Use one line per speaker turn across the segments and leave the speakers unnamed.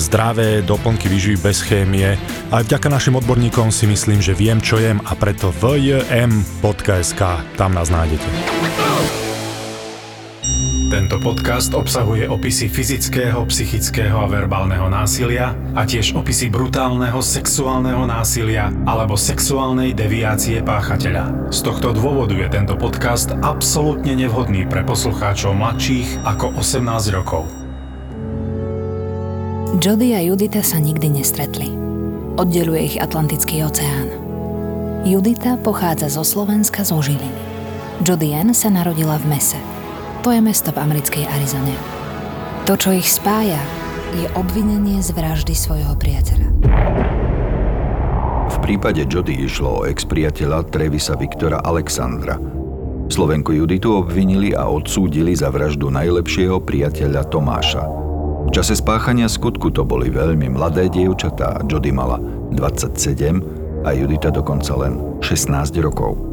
zdravé doplnky výživy bez chémie. Aj vďaka našim odborníkom si myslím, že viem, čo jem a preto vjm.sk, tam nás nájdete.
Tento podcast obsahuje opisy fyzického, psychického a verbálneho násilia a tiež opisy brutálneho sexuálneho násilia alebo sexuálnej deviácie páchateľa. Z tohto dôvodu je tento podcast absolútne nevhodný pre poslucháčov mladších ako 18 rokov.
Jody a Judita sa nikdy nestretli. Oddeluje ich Atlantický oceán. Judita pochádza zo Slovenska zo Žiliny. Jody Ann sa narodila v Mese. To je mesto v americkej Arizone. To, čo ich spája, je obvinenie z vraždy svojho priateľa.
V prípade Jody išlo o ex-priateľa Trevisa Viktora Alexandra. Slovenku Juditu obvinili a odsúdili za vraždu najlepšieho priateľa Tomáša – v čase spáchania skutku to boli veľmi mladé dievčatá. Jody mala 27 a Judita dokonca len 16 rokov.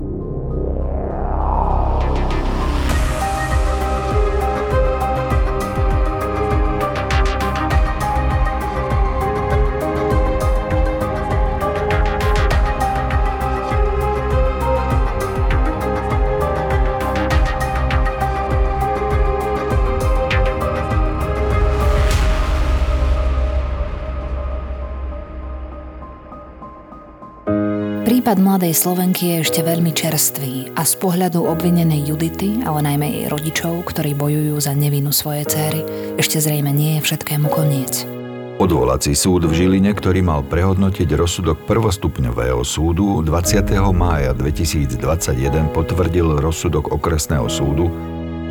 Prípad mladej Slovenky je ešte veľmi čerstvý a z pohľadu obvinenej Judity, ale najmä jej rodičov, ktorí bojujú za nevinu svojej céry, ešte zrejme nie je všetkému koniec.
Odvolací súd v Žiline, ktorý mal prehodnotiť rozsudok prvostupňového súdu, 20. mája 2021 potvrdil rozsudok okresného súdu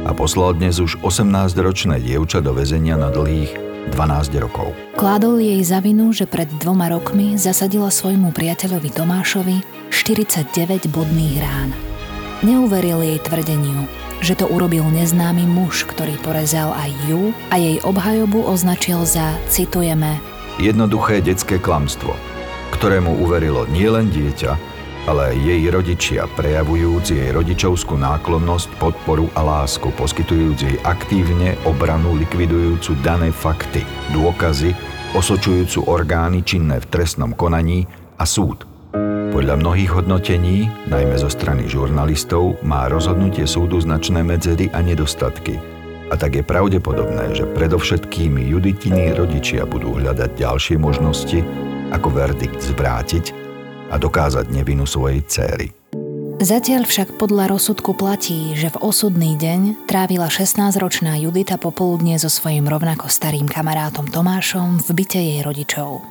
a poslal dnes už 18-ročné dievča do väzenia na dlhých 12 rokov.
Kládol jej za vinu, že pred dvoma rokmi zasadila svojmu priateľovi Tomášovi 49 bodných rán. Neuveril jej tvrdeniu, že to urobil neznámy muž, ktorý porezal aj ju a jej obhajobu označil za, citujeme,
jednoduché detské klamstvo, ktorému uverilo nielen dieťa, ale jej rodičia, prejavujúc jej rodičovskú náklonnosť, podporu a lásku, poskytujúc jej aktívne obranu likvidujúcu dané fakty, dôkazy, osočujúcu orgány činné v trestnom konaní a súd. Podľa mnohých hodnotení, najmä zo strany žurnalistov, má rozhodnutie súdu značné medzery a nedostatky. A tak je pravdepodobné, že predovšetkými Juditiny rodičia budú hľadať ďalšie možnosti, ako verdikt zvrátiť a dokázať nevinu svojej céry.
Zatiaľ však podľa rozsudku platí, že v osudný deň trávila 16-ročná Judita popoludne so svojím rovnako starým kamarátom Tomášom v byte jej rodičov.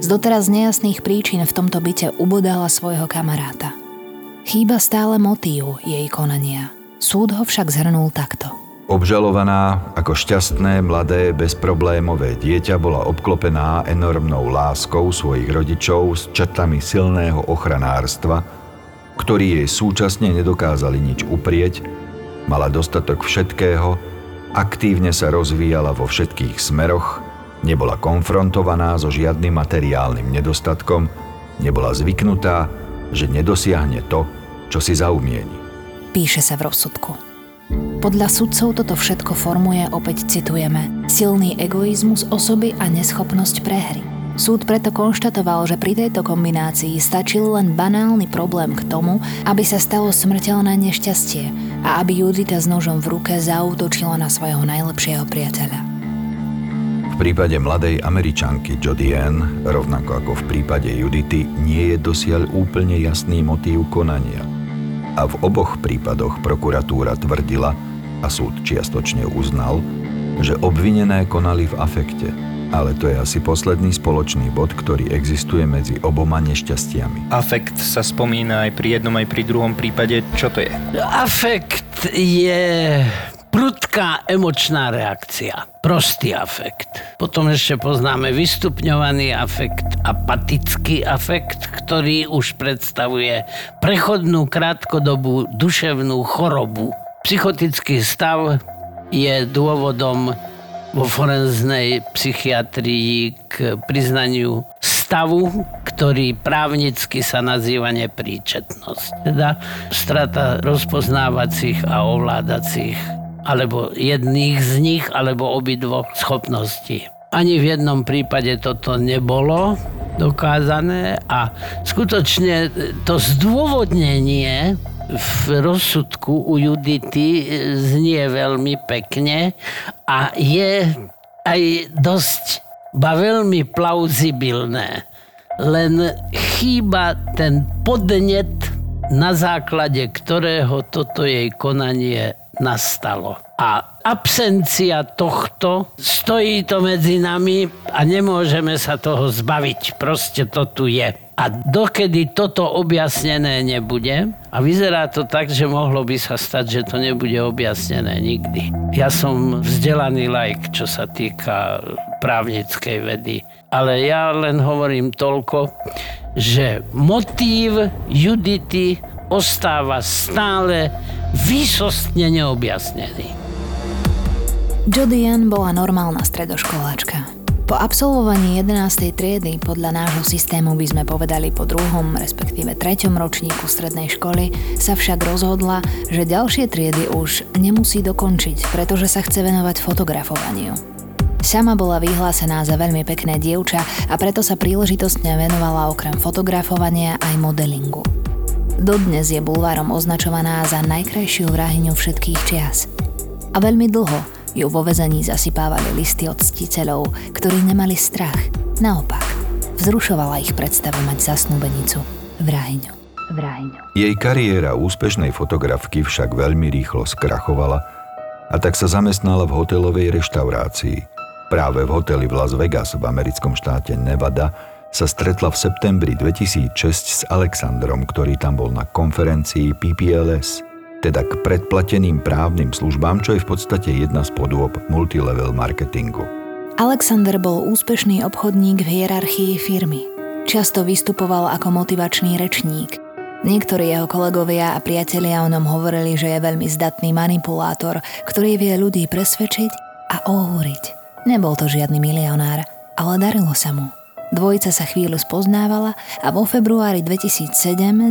Z doteraz nejasných príčin v tomto byte ubodala svojho kamaráta. Chýba stále motív jej konania. Súd ho však zhrnul takto –
Obžalovaná ako šťastné, mladé, bezproblémové dieťa bola obklopená enormnou láskou svojich rodičov s črtami silného ochranárstva, ktorí jej súčasne nedokázali nič uprieť, mala dostatok všetkého, aktívne sa rozvíjala vo všetkých smeroch, nebola konfrontovaná so žiadnym materiálnym nedostatkom, nebola zvyknutá, že nedosiahne to, čo si zaumieni.
Píše sa v rozsudku. Podľa sudcov toto všetko formuje, opäť citujeme, silný egoizmus osoby a neschopnosť prehry. Súd preto konštatoval, že pri tejto kombinácii stačil len banálny problém k tomu, aby sa stalo smrteľné nešťastie a aby Judita s nožom v ruke zautočila na svojho najlepšieho priateľa.
V prípade mladej američanky Jodie Ann, rovnako ako v prípade Judity, nie je dosiaľ úplne jasný motív konania. A v oboch prípadoch prokuratúra tvrdila, a súd čiastočne uznal, že obvinené konali v afekte, Ale to je asi posledný spoločný bod, ktorý existuje medzi oboma nešťastiami.
Afekt sa spomína aj pri jednom, aj pri druhom prípade. Čo to je?
Afekt je prudká emočná reakcia. Prostý afekt. Potom ešte poznáme vystupňovaný afekt, apatický afekt, ktorý už predstavuje prechodnú krátkodobú duševnú chorobu. Psychotický stav je dôvodom vo forenznej psychiatrii k priznaniu stavu, ktorý právnicky sa nazýva nepríčetnosť. Teda strata rozpoznávacích a ovládacích alebo jedných z nich, alebo obidvoch schopností. Ani v jednom prípade toto nebolo dokázané a skutočne to zdôvodnenie v rozsudku u Judity znie veľmi pekne a je aj dosť ba veľmi plauzibilné. Len chýba ten podnet, na základe ktorého toto jej konanie nastalo. A absencia tohto, stojí to medzi nami a nemôžeme sa toho zbaviť. Proste to tu je. A dokedy toto objasnené nebude, a vyzerá to tak, že mohlo by sa stať, že to nebude objasnené nikdy. Ja som vzdelaný lajk, čo sa týka právnickej vedy. Ale ja len hovorím toľko, že motív Judity ostáva stále výsostne neobjasnený.
Jody Ann bola normálna stredoškoláčka. Po absolvovaní 11. triedy podľa nášho systému by sme povedali po druhom, respektíve treťom ročníku strednej školy, sa však rozhodla, že ďalšie triedy už nemusí dokončiť, pretože sa chce venovať fotografovaniu. Sama bola vyhlásená za veľmi pekné dievča a preto sa príležitostne venovala okrem fotografovania aj modelingu. Dodnes je bulvárom označovaná za najkrajšiu vrahyňu všetkých čias. A veľmi dlho ju vo vezení zasypávali listy od ctiteľov, ktorí nemali strach. Naopak, vzrušovala ich predstava mať zasnúbenicu, vrahyňu. vrahyňu.
Jej kariéra úspešnej fotografky však veľmi rýchlo skrachovala a tak sa zamestnala v hotelovej reštaurácii. Práve v hoteli v Las Vegas v americkom štáte Nevada sa stretla v septembri 2006 s Alexandrom, ktorý tam bol na konferencii PPLS – teda k predplateným právnym službám, čo je v podstate jedna z podôb multilevel marketingu.
Alexander bol úspešný obchodník v hierarchii firmy. Často vystupoval ako motivačný rečník. Niektorí jeho kolegovia a priatelia o ňom hovorili, že je veľmi zdatný manipulátor, ktorý vie ľudí presvedčiť a ohúriť. Nebol to žiadny milionár, ale darilo sa mu. Dvojica sa chvíľu spoznávala a vo februári 2007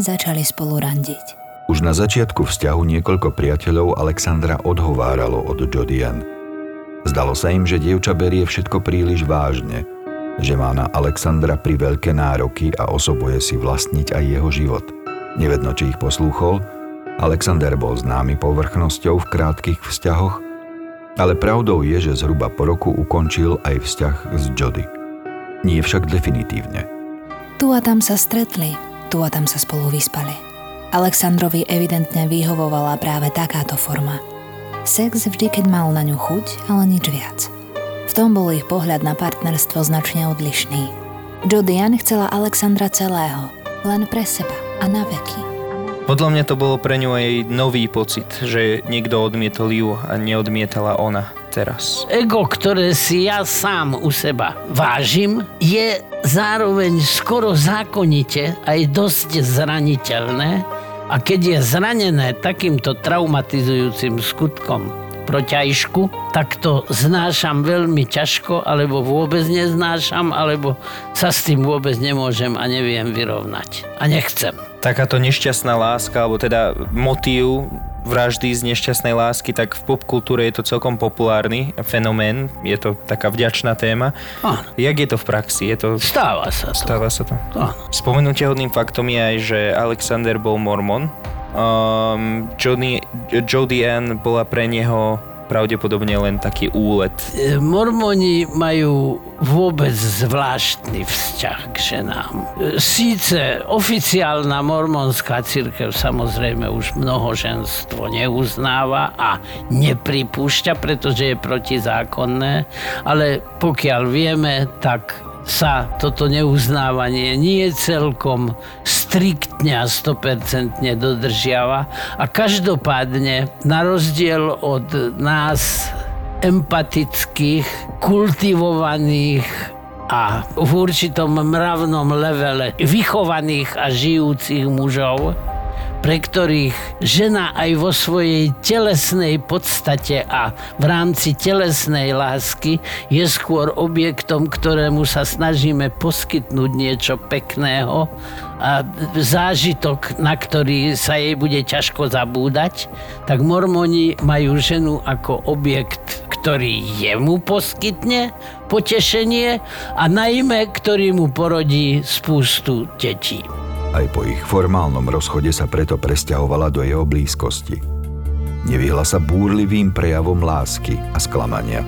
začali spolu randiť.
Už na začiatku vzťahu niekoľko priateľov Alexandra odhováralo od Jodian. Zdalo sa im, že dievča berie všetko príliš vážne, že má na Alexandra pri veľké nároky a osobuje si vlastniť aj jeho život. Nevedno, či ich poslúchol, Alexander bol známy povrchnosťou v krátkých vzťahoch, ale pravdou je, že zhruba po roku ukončil aj vzťah s Jody. Nie však definitívne.
Tu a tam sa stretli, tu a tam sa spolu vyspali. Aleksandrovi evidentne vyhovovala práve takáto forma. Sex vždy, keď mal na ňu chuť, ale nič viac. V tom bol ich pohľad na partnerstvo značne odlišný. Jodian chcela Alexandra celého, len pre seba a na veky.
Podľa mňa to bolo pre ňu aj nový pocit, že niekto odmietol ju a neodmietala ona teraz.
Ego, ktoré si ja sám u seba vážim, je zároveň skoro zákonite aj dosť zraniteľné a keď je zranené takýmto traumatizujúcim skutkom proťažku, tak to znášam veľmi ťažko, alebo vôbec neznášam, alebo sa s tým vôbec nemôžem a neviem vyrovnať. A nechcem.
Takáto nešťastná láska, alebo teda motív vraždy z nešťastnej lásky, tak v popkultúre je to celkom populárny fenomén, je to taká vďačná téma.
Áno.
Jak je to v praxi? Je to...
Stáva sa to.
Stáva sa to.
Áno.
Spomenutia hodným faktom je aj, že Alexander bol mormon. Um, Jody, Jody Ann bola pre neho pravdepodobne len taký úlet.
E, Mormoni majú vôbec zvláštny vzťah k ženám. E, Síce oficiálna mormonská církev samozrejme už mnohoženstvo neuznáva a nepripúšťa, pretože je protizákonné, ale pokiaľ vieme, tak sa toto neuznávanie nie celkom striktne a 100% dodržiava a každopádne na rozdiel od nás empatických, kultivovaných a v určitom mravnom levele vychovaných a žijúcich mužov, pre ktorých žena aj vo svojej telesnej podstate a v rámci telesnej lásky je skôr objektom, ktorému sa snažíme poskytnúť niečo pekného a zážitok, na ktorý sa jej bude ťažko zabúdať, tak mormoni majú ženu ako objekt, ktorý jemu poskytne potešenie a najmä, ktorý mu porodí spústu detí.
Aj po ich formálnom rozchode sa preto presťahovala do jeho blízkosti. Nevyhla sa búrlivým prejavom lásky a sklamania.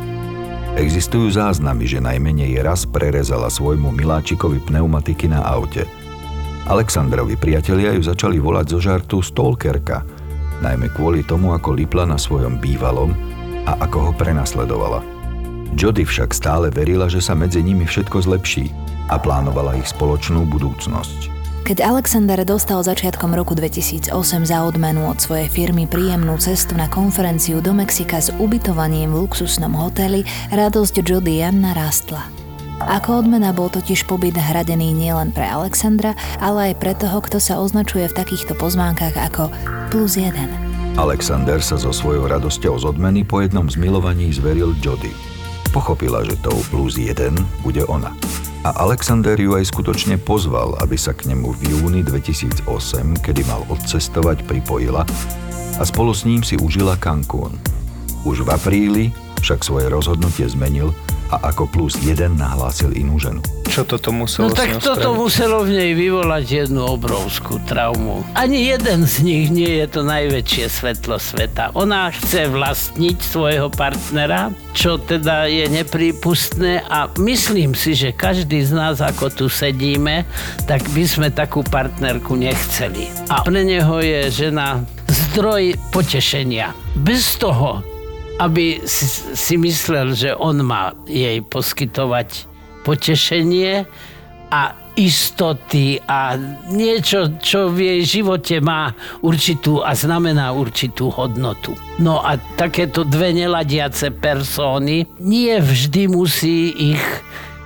Existujú záznamy, že najmenej raz prerezala svojmu miláčikovi pneumatiky na aute. Alexandrovi priatelia ju začali volať zo žartu stalkerka, najmä kvôli tomu, ako lipla na svojom bývalom a ako ho prenasledovala. Jody však stále verila, že sa medzi nimi všetko zlepší a plánovala ich spoločnú budúcnosť.
Keď Alexander dostal začiatkom roku 2008 za odmenu od svojej firmy príjemnú cestu na konferenciu do Mexika s ubytovaním v luxusnom hoteli, radosť Jody Jan narastla. Ako odmena bol totiž pobyt hradený nielen pre Alexandra, ale aj pre toho, kto sa označuje v takýchto pozvánkach ako plus jeden.
Alexander sa so svojou radosťou z odmeny po jednom zmilovaní zveril Jody. Pochopila, že tou plus jeden bude ona. A Alexander ju aj skutočne pozval, aby sa k nemu v júni 2008, kedy mal odcestovať, pripojila a spolu s ním si užila Cancún. Už v apríli však svoje rozhodnutie zmenil a ako plus jeden nahlásil inú ženu.
Čo toto muselo
No tak toto
spraviť?
muselo v nej vyvolať jednu obrovskú traumu. Ani jeden z nich nie je to najväčšie svetlo sveta. Ona chce vlastniť svojho partnera, čo teda je neprípustné a myslím si, že každý z nás, ako tu sedíme, tak by sme takú partnerku nechceli. A pre neho je žena zdroj potešenia. Bez toho, aby si, myslel, že on má jej poskytovať potešenie a istoty a niečo, čo v jej živote má určitú a znamená určitú hodnotu. No a takéto dve neladiace persóny nie vždy musí ich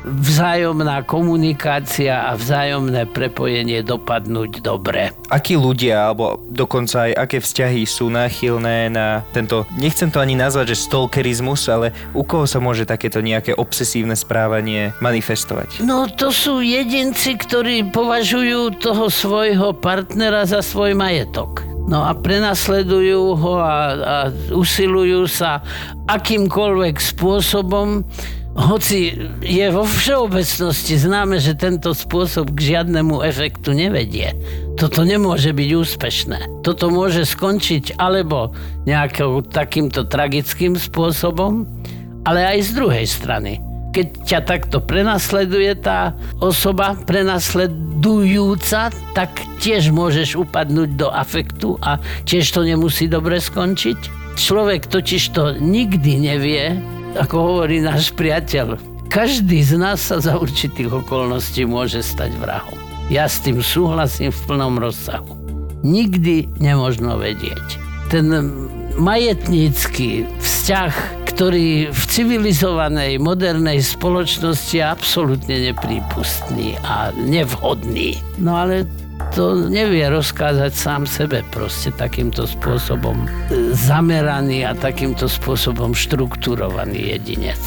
vzájomná komunikácia a vzájomné prepojenie dopadnúť dobre.
Akí ľudia, alebo dokonca aj aké vzťahy sú náchylné na tento, nechcem to ani nazvať, že stalkerizmus, ale u koho sa môže takéto nejaké obsesívne správanie manifestovať?
No to sú jedinci, ktorí považujú toho svojho partnera za svoj majetok. No a prenasledujú ho a, a usilujú sa akýmkoľvek spôsobom hoci je vo všeobecnosti známe, že tento spôsob k žiadnemu efektu nevedie. Toto nemôže byť úspešné. Toto môže skončiť alebo nejakým takýmto tragickým spôsobom, ale aj z druhej strany. Keď ťa takto prenasleduje tá osoba, prenasledujúca, tak tiež môžeš upadnúť do afektu a tiež to nemusí dobre skončiť. Človek totiž to nikdy nevie, ako hovorí náš priateľ, každý z nás sa za určitých okolností môže stať vrahom. Ja s tým súhlasím v plnom rozsahu. Nikdy nemožno vedieť. Ten majetnícky vzťah, ktorý v civilizovanej modernej spoločnosti je absolútne neprípustný a nevhodný. No ale to nevie rozkázať sám sebe proste takýmto spôsobom zameraný a takýmto spôsobom štrukturovaný jedinec.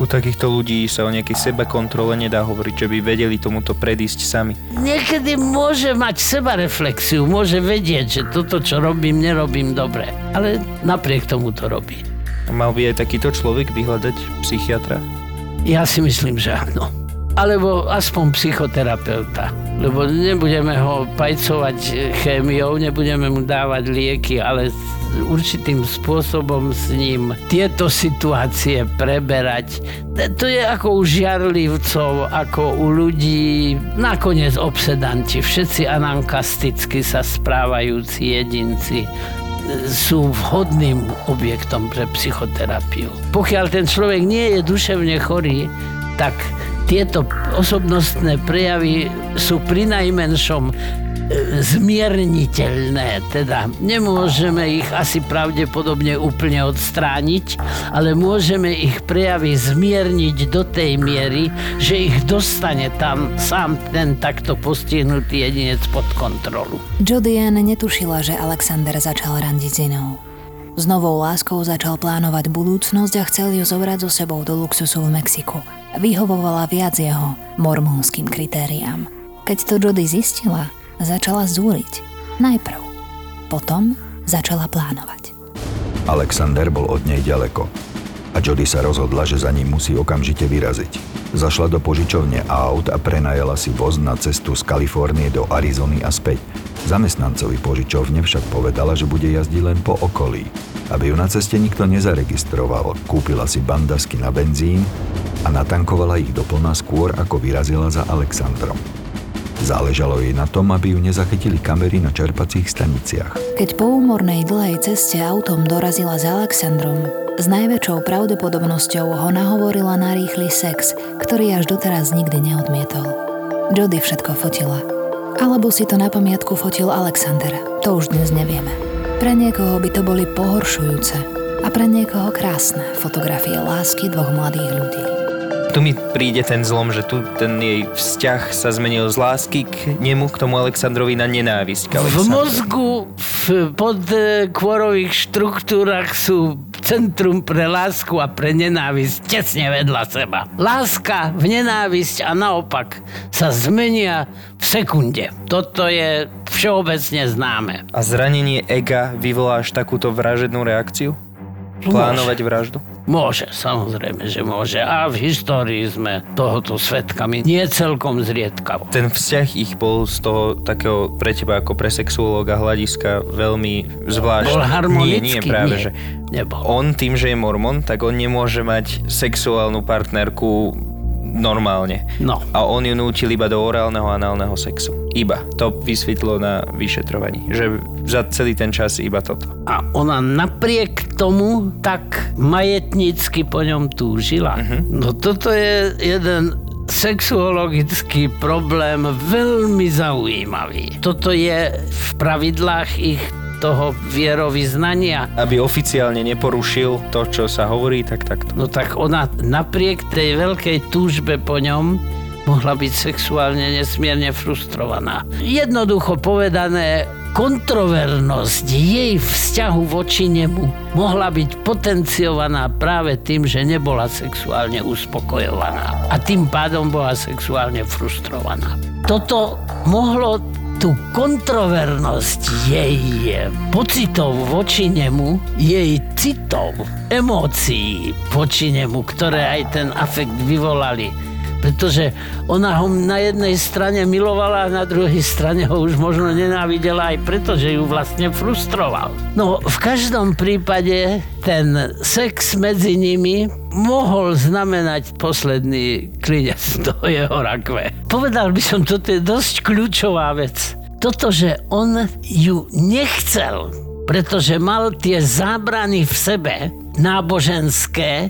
U takýchto ľudí sa o nejakej seba kontrole nedá hovoriť, že by vedeli tomuto predísť sami.
Niekedy môže mať seba reflexiu, môže vedieť, že toto, čo robím, nerobím dobre. Ale napriek tomu to robí.
Mal by aj takýto človek vyhľadať psychiatra?
Ja si myslím, že áno. Alebo aspoň psychoterapeuta. Lebo nebudeme ho pajcovať chémiou, nebudeme mu dávať lieky, ale určitým spôsobom s ním tieto situácie preberať. To je ako u žiarlivcov, ako u ľudí, nakoniec obsedanti, všetci anankasticky sa správajúci jedinci sú vhodným objektom pre psychoterapiu. Pokiaľ ten človek nie je duševne chorý, tak tieto osobnostné prejavy sú pri najmenšom zmierniteľné. Teda nemôžeme ich asi pravdepodobne úplne odstrániť, ale môžeme ich prejavy zmierniť do tej miery, že ich dostane tam sám ten takto postihnutý jedinec pod kontrolu.
Jody Ann netušila, že Alexander začal randiť s inou. S novou láskou začal plánovať budúcnosť a chcel ju zobrať so sebou do luxusu v Mexiku. Vyhovovala viac jeho mormónskym kritériám. Keď to Jody zistila, začala zúriť. Najprv. Potom začala plánovať.
Alexander bol od nej ďaleko a Jody sa rozhodla, že za ním musí okamžite vyraziť. Zašla do požičovne aut a prenajala si voz na cestu z Kalifornie do Arizony a späť. Zamestnancovi požičovne však povedala, že bude jazdiť len po okolí. Aby ju na ceste nikto nezaregistroval, kúpila si bandasky na benzín a natankovala ich doplna skôr, ako vyrazila za Alexandrom. Záležalo jej na tom, aby ju nezachytili kamery na čerpacích staniciach.
Keď po úmornej dlhej ceste autom dorazila za Alexandrom, s najväčšou pravdepodobnosťou ho nahovorila na rýchly sex, ktorý až doteraz nikdy neodmietol. Jody všetko fotila. Alebo si to na pamiatku fotil Alexander, to už dnes nevieme. Pre niekoho by to boli pohoršujúce a pre niekoho krásne fotografie lásky dvoch mladých ľudí
tu mi príde ten zlom, že tu ten jej vzťah sa zmenil z lásky k nemu, k tomu Aleksandrovi na nenávisť k
V mozgu v podkvorových štruktúrach sú centrum pre lásku a pre nenávisť tesne vedľa seba. Láska v nenávisť a naopak sa zmenia v sekunde. Toto je všeobecne známe.
A zranenie ega vyvolá až takúto vražednú reakciu? Plánovať vraždu?
Môže, samozrejme, že môže. A v histórii sme tohoto svetkami nie celkom zriedkavo.
Ten vzťah ich bol z toho takého pre teba ako pre sexuológa hľadiska veľmi zvláštny.
Bol harmonický?
Nie, nie, práve,
nie,
že
nebol.
on tým, že je mormon, tak on nemôže mať sexuálnu partnerku normálne.
No.
A on ju nútil iba do orálneho a análneho sexu. Iba. To vysvetlo na vyšetrovaní. Že za celý ten čas iba toto.
A ona napriek tomu tak majetnícky po ňom túžila. Uh-huh. No toto je jeden sexuologický problém veľmi zaujímavý. Toto je v pravidlách ich toho vierovýznania.
Aby oficiálne neporušil to, čo sa hovorí, tak takto.
No tak ona napriek tej veľkej túžbe po ňom mohla byť sexuálne nesmierne frustrovaná. Jednoducho povedané, kontrovernosť jej vzťahu voči nemu mohla byť potenciovaná práve tým, že nebola sexuálne uspokojovaná a tým pádom bola sexuálne frustrovaná. Toto mohlo tú kontrovernosť jej pocitov voči nemu, jej citov, emócií voči nemu, ktoré aj ten afekt vyvolali, pretože ona ho na jednej strane milovala a na druhej strane ho už možno nenávidela aj preto, že ju vlastne frustroval. No v každom prípade ten sex medzi nimi mohol znamenať posledný klinec do jeho rakve. Povedal by som, toto je dosť kľúčová vec. Toto, že on ju nechcel, pretože mal tie zábrany v sebe, náboženské,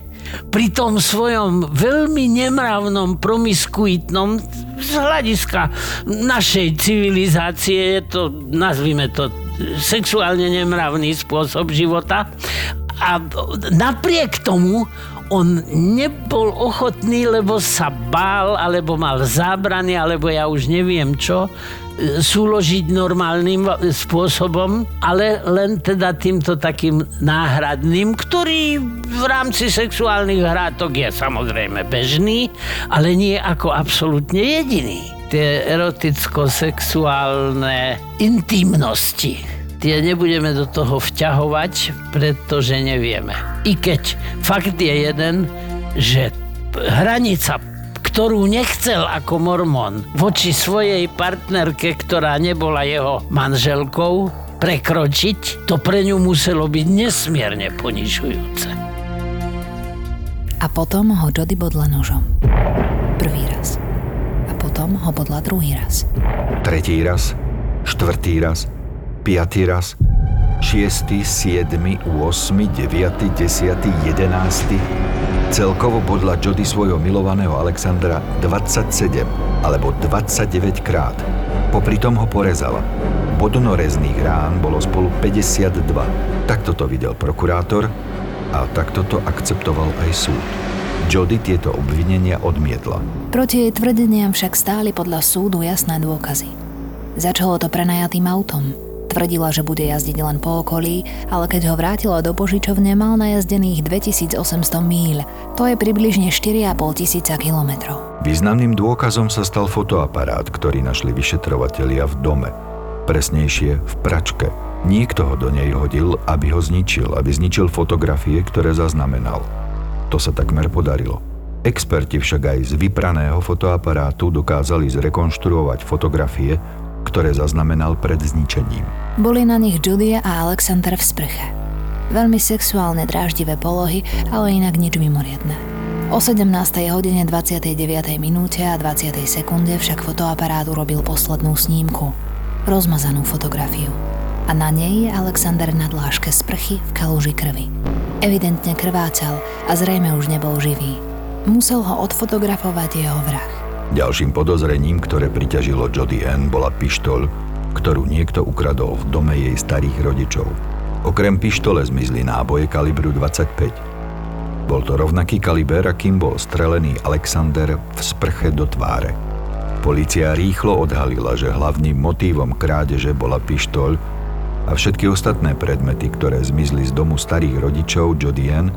pri tom svojom veľmi nemravnom, promiskuitnom z hľadiska našej civilizácie, je to, nazvime to, sexuálne nemravný spôsob života. A napriek tomu on nebol ochotný, lebo sa bál, alebo mal zábrany, alebo ja už neviem čo, súložiť normálnym spôsobom, ale len teda týmto takým náhradným, ktorý v rámci sexuálnych hrátok je samozrejme bežný, ale nie ako absolútne jediný. Tie eroticko-sexuálne intimnosti tie nebudeme do toho vťahovať, pretože nevieme. I keď fakt je jeden, že hranica ktorú nechcel ako mormon voči svojej partnerke, ktorá nebola jeho manželkou, prekročiť, to pre ňu muselo byť nesmierne ponižujúce.
A potom ho Jody bodla nožom. Prvý raz. A potom ho bodla druhý raz.
Tretí raz, štvrtý raz, piatý raz, šiestý, siedmy, 8, 9, 10, 11. Celkovo bodla Jody svojho milovaného Alexandra 27 alebo 29 krát. Popri tom ho porezala. Bodnorezných rán bolo spolu 52. Takto to videl prokurátor a takto to akceptoval aj súd. Jody tieto obvinenia odmietla.
Proti jej tvrdeniam však stáli podľa súdu jasné dôkazy. Začalo to prenajatým autom. Tvrdila, že bude jazdiť len po okolí, ale keď ho vrátila do požičovne, mal najazdených 2800 míľ. To je približne 4,5 tisíca kilometrov.
Významným dôkazom sa stal fotoaparát, ktorý našli vyšetrovatelia v dome. Presnejšie v pračke. Niekto ho do nej hodil, aby ho zničil, aby zničil fotografie, ktoré zaznamenal. To sa takmer podarilo. Experti však aj z vypraného fotoaparátu dokázali zrekonštruovať fotografie, ktoré zaznamenal pred zničením.
Boli na nich Julia a Alexander v sprche. Veľmi sexuálne dráždivé polohy, ale inak nič mimoriadne. O 17. hodine 29. minúte a 20. sekunde však fotoaparát urobil poslednú snímku. Rozmazanú fotografiu. A na nej je Alexander na dláške sprchy v kaluži krvi. Evidentne krvácal a zrejme už nebol živý. Musel ho odfotografovať jeho vrah.
Ďalším podozrením, ktoré priťažilo Jody Ann, bola pištoľ, ktorú niekto ukradol v dome jej starých rodičov. Okrem pištole zmizli náboje kalibru 25. Bol to rovnaký kaliber, akým bol strelený Alexander v sprche do tváre. Polícia rýchlo odhalila, že hlavným motívom krádeže bola pištoľ a všetky ostatné predmety, ktoré zmizli z domu starých rodičov Jody Ann,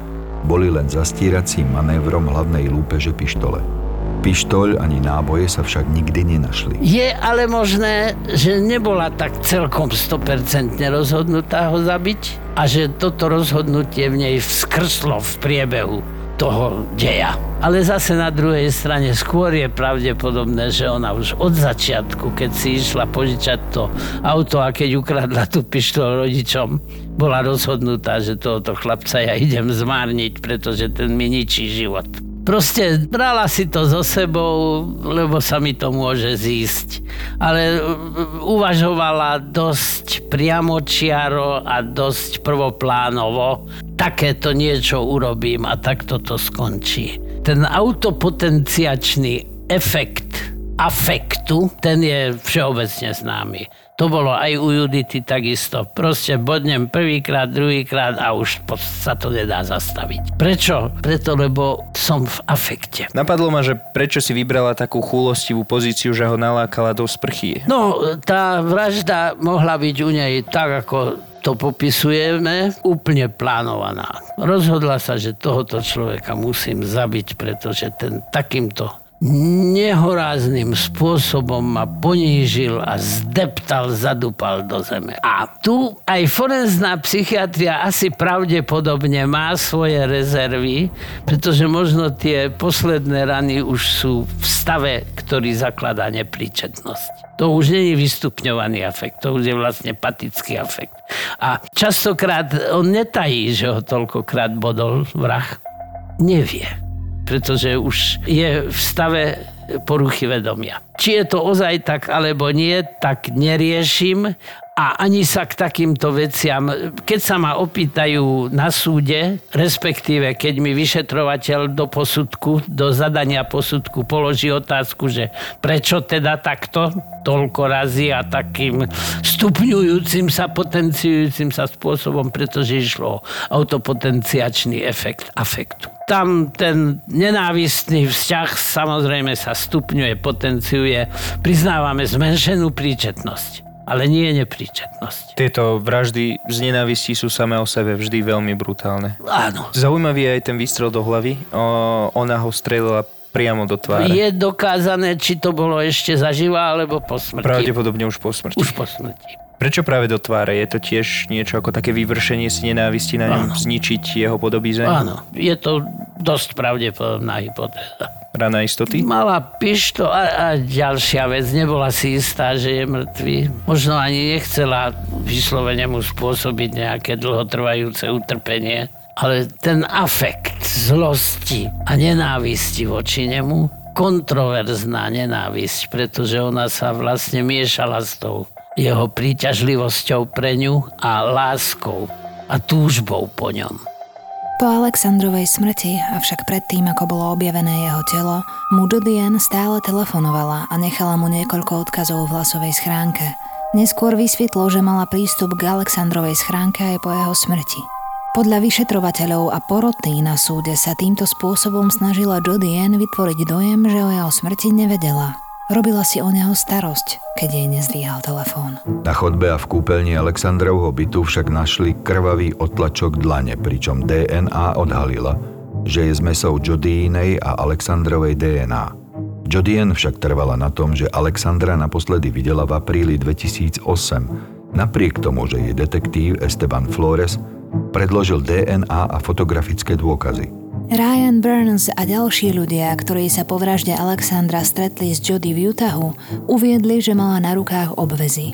boli len zastíracím manévrom hlavnej lúpeže pištole. Pištoľ ani náboje sa však nikdy nenašli.
Je ale možné, že nebola tak celkom 100% rozhodnutá ho zabiť a že toto rozhodnutie v nej vskrslo v priebehu toho deja. Ale zase na druhej strane skôr je pravdepodobné, že ona už od začiatku, keď si išla požičať to auto a keď ukradla tú pištol rodičom, bola rozhodnutá, že tohoto chlapca ja idem zmárniť, pretože ten mi ničí život. Proste brala si to so sebou, lebo sa mi to môže zísť. Ale uvažovala dosť priamočiaro a dosť prvoplánovo. Takéto niečo urobím a takto to skončí. Ten autopotenciačný efekt afektu, ten je všeobecne známy. To bolo aj u Judity takisto. Proste bodnem prvýkrát, druhýkrát a už sa to nedá zastaviť. Prečo? Preto, lebo som v afekte.
Napadlo ma, že prečo si vybrala takú chúlostivú pozíciu, že ho nalákala do sprchy.
No, tá vražda mohla byť u nej tak, ako to popisujeme, úplne plánovaná. Rozhodla sa, že tohoto človeka musím zabiť, pretože ten takýmto nehorázným spôsobom ma ponížil a zdeptal, zadupal do zeme. A tu aj forenzná psychiatria asi pravdepodobne má svoje rezervy, pretože možno tie posledné rany už sú v stave, ktorý zakladá nepríčetnosť. To už nie je vystupňovaný afekt, to už je vlastne patický afekt. A častokrát on netají, že ho toľkokrát bodol vrah. Nevie pretože už je v stave poruchy vedomia. Či je to ozaj tak alebo nie, tak neriešim a ani sa k takýmto veciam, keď sa ma opýtajú na súde, respektíve keď mi vyšetrovateľ do posudku, do zadania posudku položí otázku, že prečo teda takto, toľko razy a takým stupňujúcim sa, potenciujúcim sa spôsobom, pretože išlo o autopotenciačný efekt afektu. Tam ten nenávistný vzťah samozrejme sa stupňuje, potenciuje, priznávame zmenšenú príčetnosť ale nie je nepríčetnosť.
Tieto vraždy z nenávistí sú samé o sebe vždy veľmi brutálne.
Áno.
Zaujímavý je aj ten výstrel do hlavy. O, ona ho strelila priamo do tváre.
Je dokázané, či to bolo ešte zaživa, alebo po smrti.
Pravdepodobne už po smrti.
Už po smrti.
Prečo práve do tváre? Je to tiež niečo ako také vyvršenie si nenávisti na ňom, zničiť jeho podobizeň?
Áno, je to dosť pravdepodobná hypotéza.
Rana istoty?
Mala pišto a, a ďalšia vec, nebola si istá, že je mŕtvý. Možno ani nechcela vyslovene mu spôsobiť nejaké dlhotrvajúce utrpenie. Ale ten afekt zlosti a nenávisti voči nemu, kontroverzná nenávisť, pretože ona sa vlastne miešala s tou jeho príťažlivosťou pre ňu a láskou a túžbou po ňom.
Po Alexandrovej smrti, avšak predtým, ako bolo objavené jeho telo, mu Jodien stále telefonovala a nechala mu niekoľko odkazov v hlasovej schránke. Neskôr vysvetlo, že mala prístup k Alexandrovej schránke aj po jeho smrti. Podľa vyšetrovateľov a poroty na súde sa týmto spôsobom snažila Jodien vytvoriť dojem, že o jeho smrti nevedela. Robila si o neho starosť, keď jej nezdvíhal telefón.
Na chodbe a v kúpeľni Alexandrovho bytu však našli krvavý otlačok dlane, pričom DNA odhalila, že je zmesou Jodínej a Alexandrovej DNA. Jodien však trvala na tom, že Alexandra naposledy videla v apríli 2008, napriek tomu, že jej detektív Esteban Flores predložil DNA a fotografické dôkazy.
Ryan Burns a ďalší ľudia, ktorí sa po vražde Alexandra stretli s Jody v Utahu, uviedli, že mala na rukách obvezy.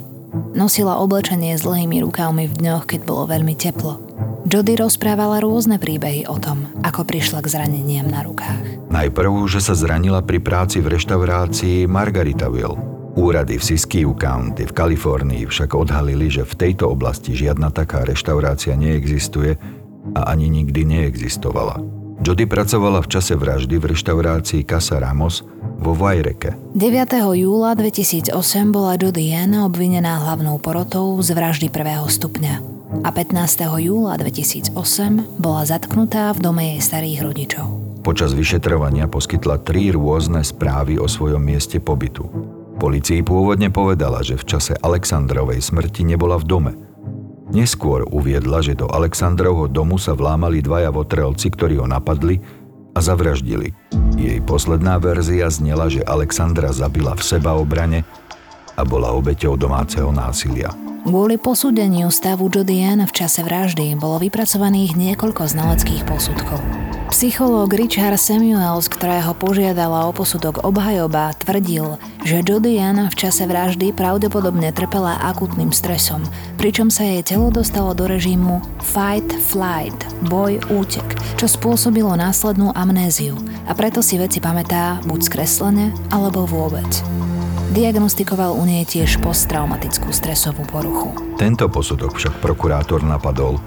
Nosila oblečenie s dlhými rukavmi v dňoch, keď bolo veľmi teplo. Jody rozprávala rôzne príbehy o tom, ako prišla k zraneniam na rukách.
Najprv, že sa zranila pri práci v reštaurácii Margaritaville. Úrady v Siskiyou County v Kalifornii však odhalili, že v tejto oblasti žiadna taká reštaurácia neexistuje a ani nikdy neexistovala. Jody pracovala v čase vraždy v reštaurácii Casa Ramos vo Vajreke.
9. júla 2008 bola Jody Yen obvinená hlavnou porotou z vraždy prvého stupňa a 15. júla 2008 bola zatknutá v dome jej starých rodičov.
Počas vyšetrovania poskytla tri rôzne správy o svojom mieste pobytu. Polícii pôvodne povedala, že v čase Alexandrovej smrti nebola v dome. Neskôr uviedla, že do Alexandrovho domu sa vlámali dvaja votrelci, ktorí ho napadli a zavraždili. Jej posledná verzia znela, že Alexandra zabila v sebaobrane a bola obeťou domáceho násilia.
Kvôli posúdeniu stavu Jody Ann v čase vraždy bolo vypracovaných niekoľko znaleckých posudkov. Psychológ Richard Samuels, ktorého požiadala o posudok obhajoba, tvrdil, že Jody Ann v čase vraždy pravdepodobne trpela akutným stresom, pričom sa jej telo dostalo do režimu fight, flight, boj, útek, čo spôsobilo následnú amnéziu a preto si veci pamätá buď skreslene alebo vôbec. Diagnostikoval u nej tiež posttraumatickú stresovú poruchu.
Tento posudok však prokurátor napadol,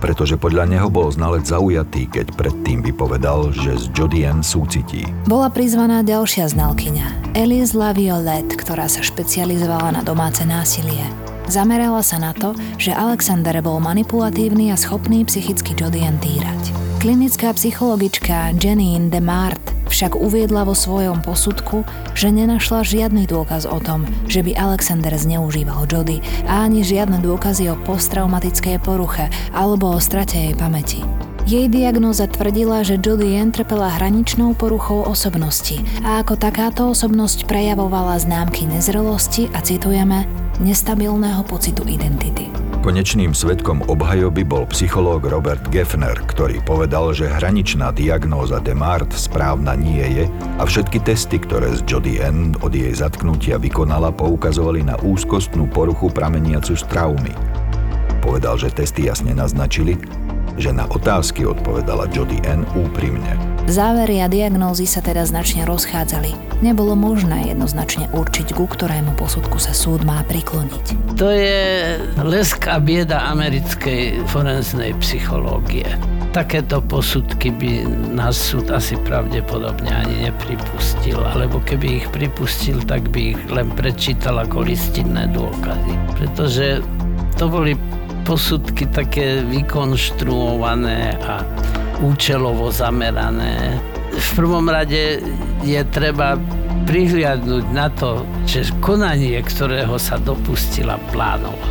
pretože podľa neho bol znalec zaujatý, keď predtým vypovedal, že z Jodien súcití.
Bola prizvaná ďalšia znalkyňa, Elise Laviolette, ktorá sa špecializovala na domáce násilie. Zamerala sa na to, že Alexander bol manipulatívny a schopný psychicky Jodien týrať. Klinická psychologička Janine DeMart však uviedla vo svojom posudku, že nenašla žiadny dôkaz o tom, že by Alexander zneužíval Jody a ani žiadne dôkazy o posttraumatickej poruche alebo o strate jej pamäti. Jej diagnóza tvrdila, že Ann trpela hraničnou poruchou osobnosti a ako takáto osobnosť prejavovala známky nezrelosti a citujeme nestabilného pocitu identity.
Konečným svetkom obhajoby bol psychológ Robert Geffner, ktorý povedal, že hraničná diagnóza Demart správna nie je a všetky testy, ktoré z Jody N od jej zatknutia vykonala, poukazovali na úzkostnú poruchu prameniacu z traumy. Povedal, že testy jasne naznačili, že na otázky odpovedala Jody N úprimne.
Závery a diagnózy sa teda značne rozchádzali. Nebolo možné jednoznačne určiť, ku ktorému posudku sa súd má prikloniť.
To je leská bieda americkej forenznej psychológie. Takéto posudky by nás súd asi pravdepodobne ani nepripustil, alebo keby ich pripustil, tak by ich len prečítal ako listinné dôkazy. Pretože to boli posudky také vykonštruované a účelovo zamerané. V prvom rade je treba prihliadnúť na to, že konanie, ktorého sa dopustila, plánovala.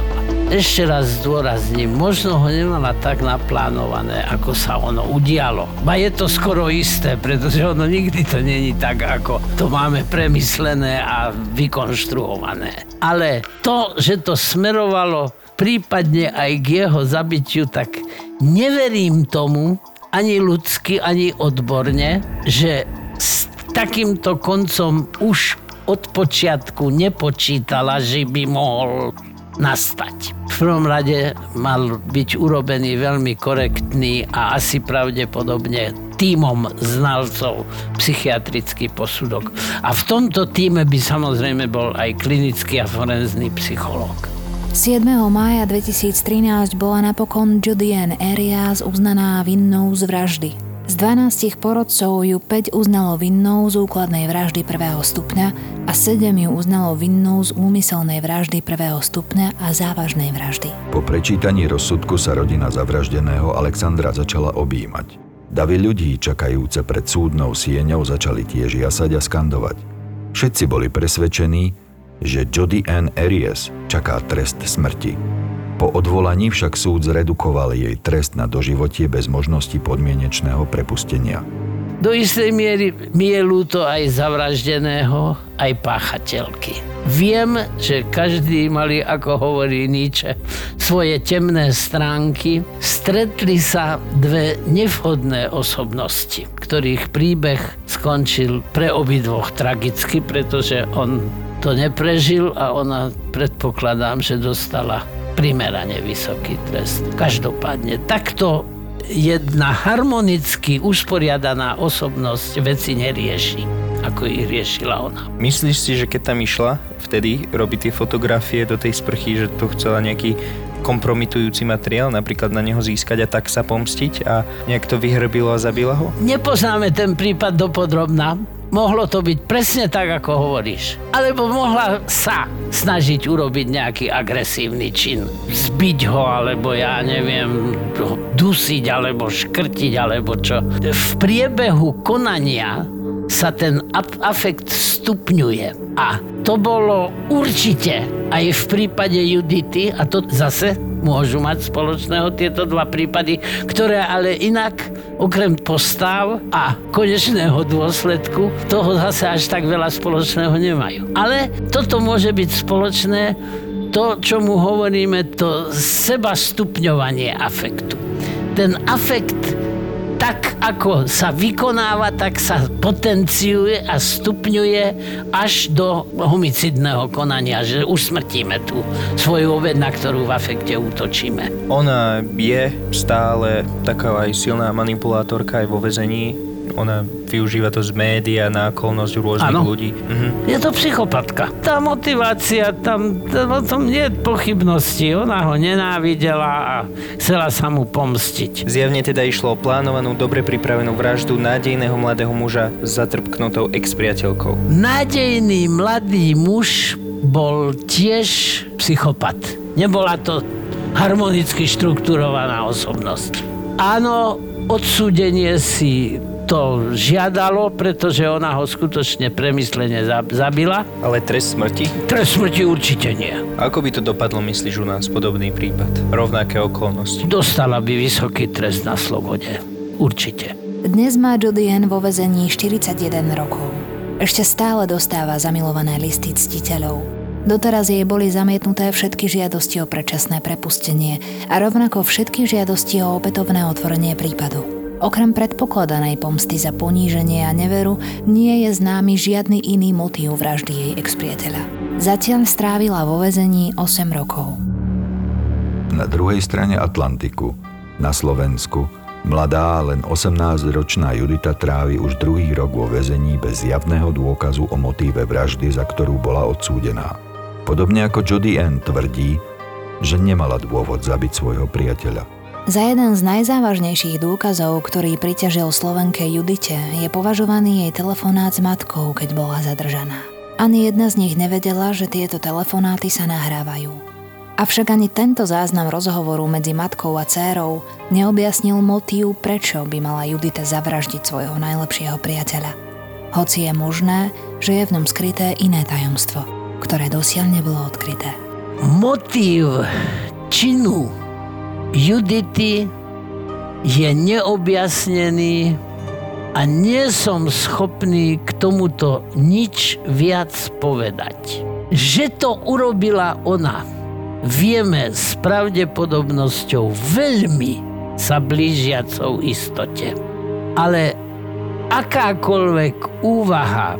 ešte raz zdôrazním, možno ho nemala tak naplánované, ako sa ono udialo. Ba je to skoro isté, pretože ono nikdy to není tak, ako to máme premyslené a vykonštruované. Ale to, že to smerovalo prípadne aj k jeho zabitiu, tak neverím tomu, ani ľudsky, ani odborne, že s takýmto koncom už od počiatku nepočítala, že by mohol nastať. V prvom rade mal byť urobený veľmi korektný a asi pravdepodobne tímom znalcov psychiatrický posudok. A v tomto týme by samozrejme bol aj klinický a forenzný psychológ.
7. mája 2013 bola napokon Judy Ann Arias uznaná vinnou z vraždy. Z 12 porodcov ju 5 uznalo vinnou z úkladnej vraždy prvého stupňa a 7 ju uznalo vinnou z úmyselnej vraždy prvého stupňa a závažnej vraždy.
Po prečítaní rozsudku sa rodina zavraždeného Alexandra začala objímať. Davy ľudí, čakajúce pred súdnou sieňou, začali tiež jasať a skandovať. Všetci boli presvedčení, že Jody Ann Aries čaká trest smrti. Po odvolaní však súd zredukoval jej trest na doživotie bez možnosti podmienečného prepustenia.
Do istej miery mi je ľúto aj zavraždeného, aj páchateľky. Viem, že každý mali, ako hovorí Nietzsche, svoje temné stránky. Stretli sa dve nevhodné osobnosti, ktorých príbeh skončil pre obidvoch tragicky, pretože on to neprežil a ona predpokladám, že dostala primerane vysoký trest. Každopádne takto jedna harmonicky usporiadaná osobnosť veci nerieši, ako ich riešila ona.
Myslíš si, že keď tam išla vtedy robiť tie fotografie do tej sprchy, že to chcela nejaký kompromitujúci materiál, napríklad na neho získať a tak sa pomstiť a nejak to vyhrbilo a zabila ho?
Nepoznáme ten prípad dopodrobná, mohlo to byť presne tak, ako hovoríš. Alebo mohla sa snažiť urobiť nejaký agresívny čin. Zbiť ho, alebo ja neviem, ho dusiť, alebo škrtiť, alebo čo. V priebehu konania sa ten afekt stupňuje. A to bolo určite aj v prípade Judity, a to zase môžu mať spoločného tieto dva prípady, ktoré ale inak okrem postav a konečného dôsledku toho zase až tak veľa spoločného nemajú. Ale toto môže byť spoločné to, čo mu hovoríme, to seba stupňovanie afektu. Ten afekt tak ako sa vykonáva, tak sa potenciuje a stupňuje až do homicidného konania, že usmrtíme tú svoju obed, na ktorú v afekte útočíme.
Ona je stále taká aj silná manipulátorka aj vo vezení ona využíva to z média na okolnosť rôznych ano. ľudí. Mhm.
Je to psychopatka. Tá motivácia, tam, o tom nie je pochybnosti. Ona ho nenávidela a chcela sa mu pomstiť.
Zjavne teda išlo o plánovanú, dobre pripravenú vraždu nádejného mladého muža s zatrpknutou expriateľkou.
Nádejný mladý muž bol tiež psychopat. Nebola to harmonicky štrukturovaná osobnosť. Áno, odsúdenie si to žiadalo, pretože ona ho skutočne premyslene zabila.
Ale trest smrti?
Trest smrti určite nie.
Ako by to dopadlo, myslíš u nás, podobný prípad? Rovnaké okolnosti?
Dostala by vysoký trest na slobode. Určite.
Dnes má Jody Ann vo vezení 41 rokov. Ešte stále dostáva zamilované listy ctiteľov. Doteraz jej boli zamietnuté všetky žiadosti o predčasné prepustenie a rovnako všetky žiadosti o opätovné otvorenie prípadu. Okrem predpokladanej pomsty za poníženie a neveru, nie je známy žiadny iný motív vraždy jej expriateľa. Zatiaľ strávila vo vezení 8 rokov.
Na druhej strane Atlantiku, na Slovensku, mladá, len 18-ročná Judita trávi už druhý rok vo vezení bez javného dôkazu o motíve vraždy, za ktorú bola odsúdená. Podobne ako Jody Ann tvrdí, že nemala dôvod zabiť svojho priateľa.
Za jeden z najzávažnejších dôkazov, ktorý priťažil Slovenke Judite, je považovaný jej telefonát s matkou, keď bola zadržaná. Ani jedna z nich nevedela, že tieto telefonáty sa nahrávajú. Avšak ani tento záznam rozhovoru medzi matkou a dcérou neobjasnil motív, prečo by mala Judita zavraždiť svojho najlepšieho priateľa. Hoci je možné, že je v ňom skryté iné tajomstvo, ktoré dosiaľ nebolo odkryté.
Motív činu Judity je neobjasnený a nie som schopný k tomuto nič viac povedať. Že to urobila ona, vieme s pravdepodobnosťou veľmi sa blížiacou istote. Ale akákoľvek úvaha,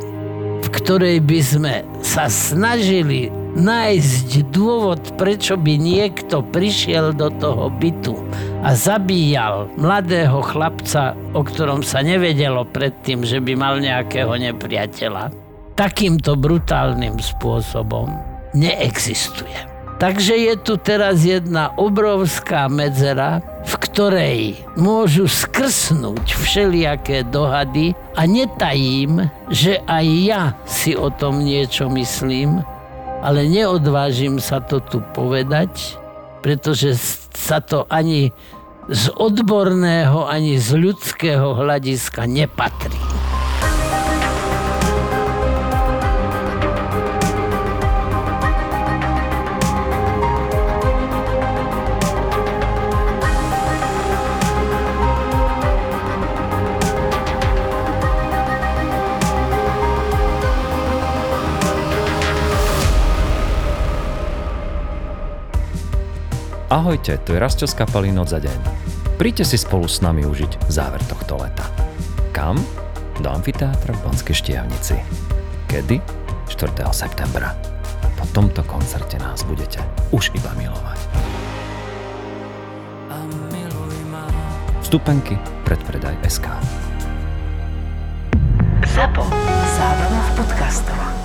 v ktorej by sme sa snažili nájsť dôvod, prečo by niekto prišiel do toho bytu a zabíjal mladého chlapca, o ktorom sa nevedelo predtým, že by mal nejakého nepriateľa, takýmto brutálnym spôsobom neexistuje. Takže je tu teraz jedna obrovská medzera, v ktorej môžu skrsnúť všelijaké dohady a netajím, že aj ja si o tom niečo myslím, ale neodvážim sa to tu povedať, pretože sa to ani z odborného, ani z ľudského hľadiska nepatrí.
Ahojte, tu je Rastio z kapely Noc za deň. Príďte si spolu s nami užiť záver tohto leta. Kam? Do amfiteátra v Banskej Štiavnici. Kedy? 4. septembra. Po tomto koncerte nás budete už iba milovať. Vstupenky predpredaj SK.
ZAPO. Zábrná v podcastovách.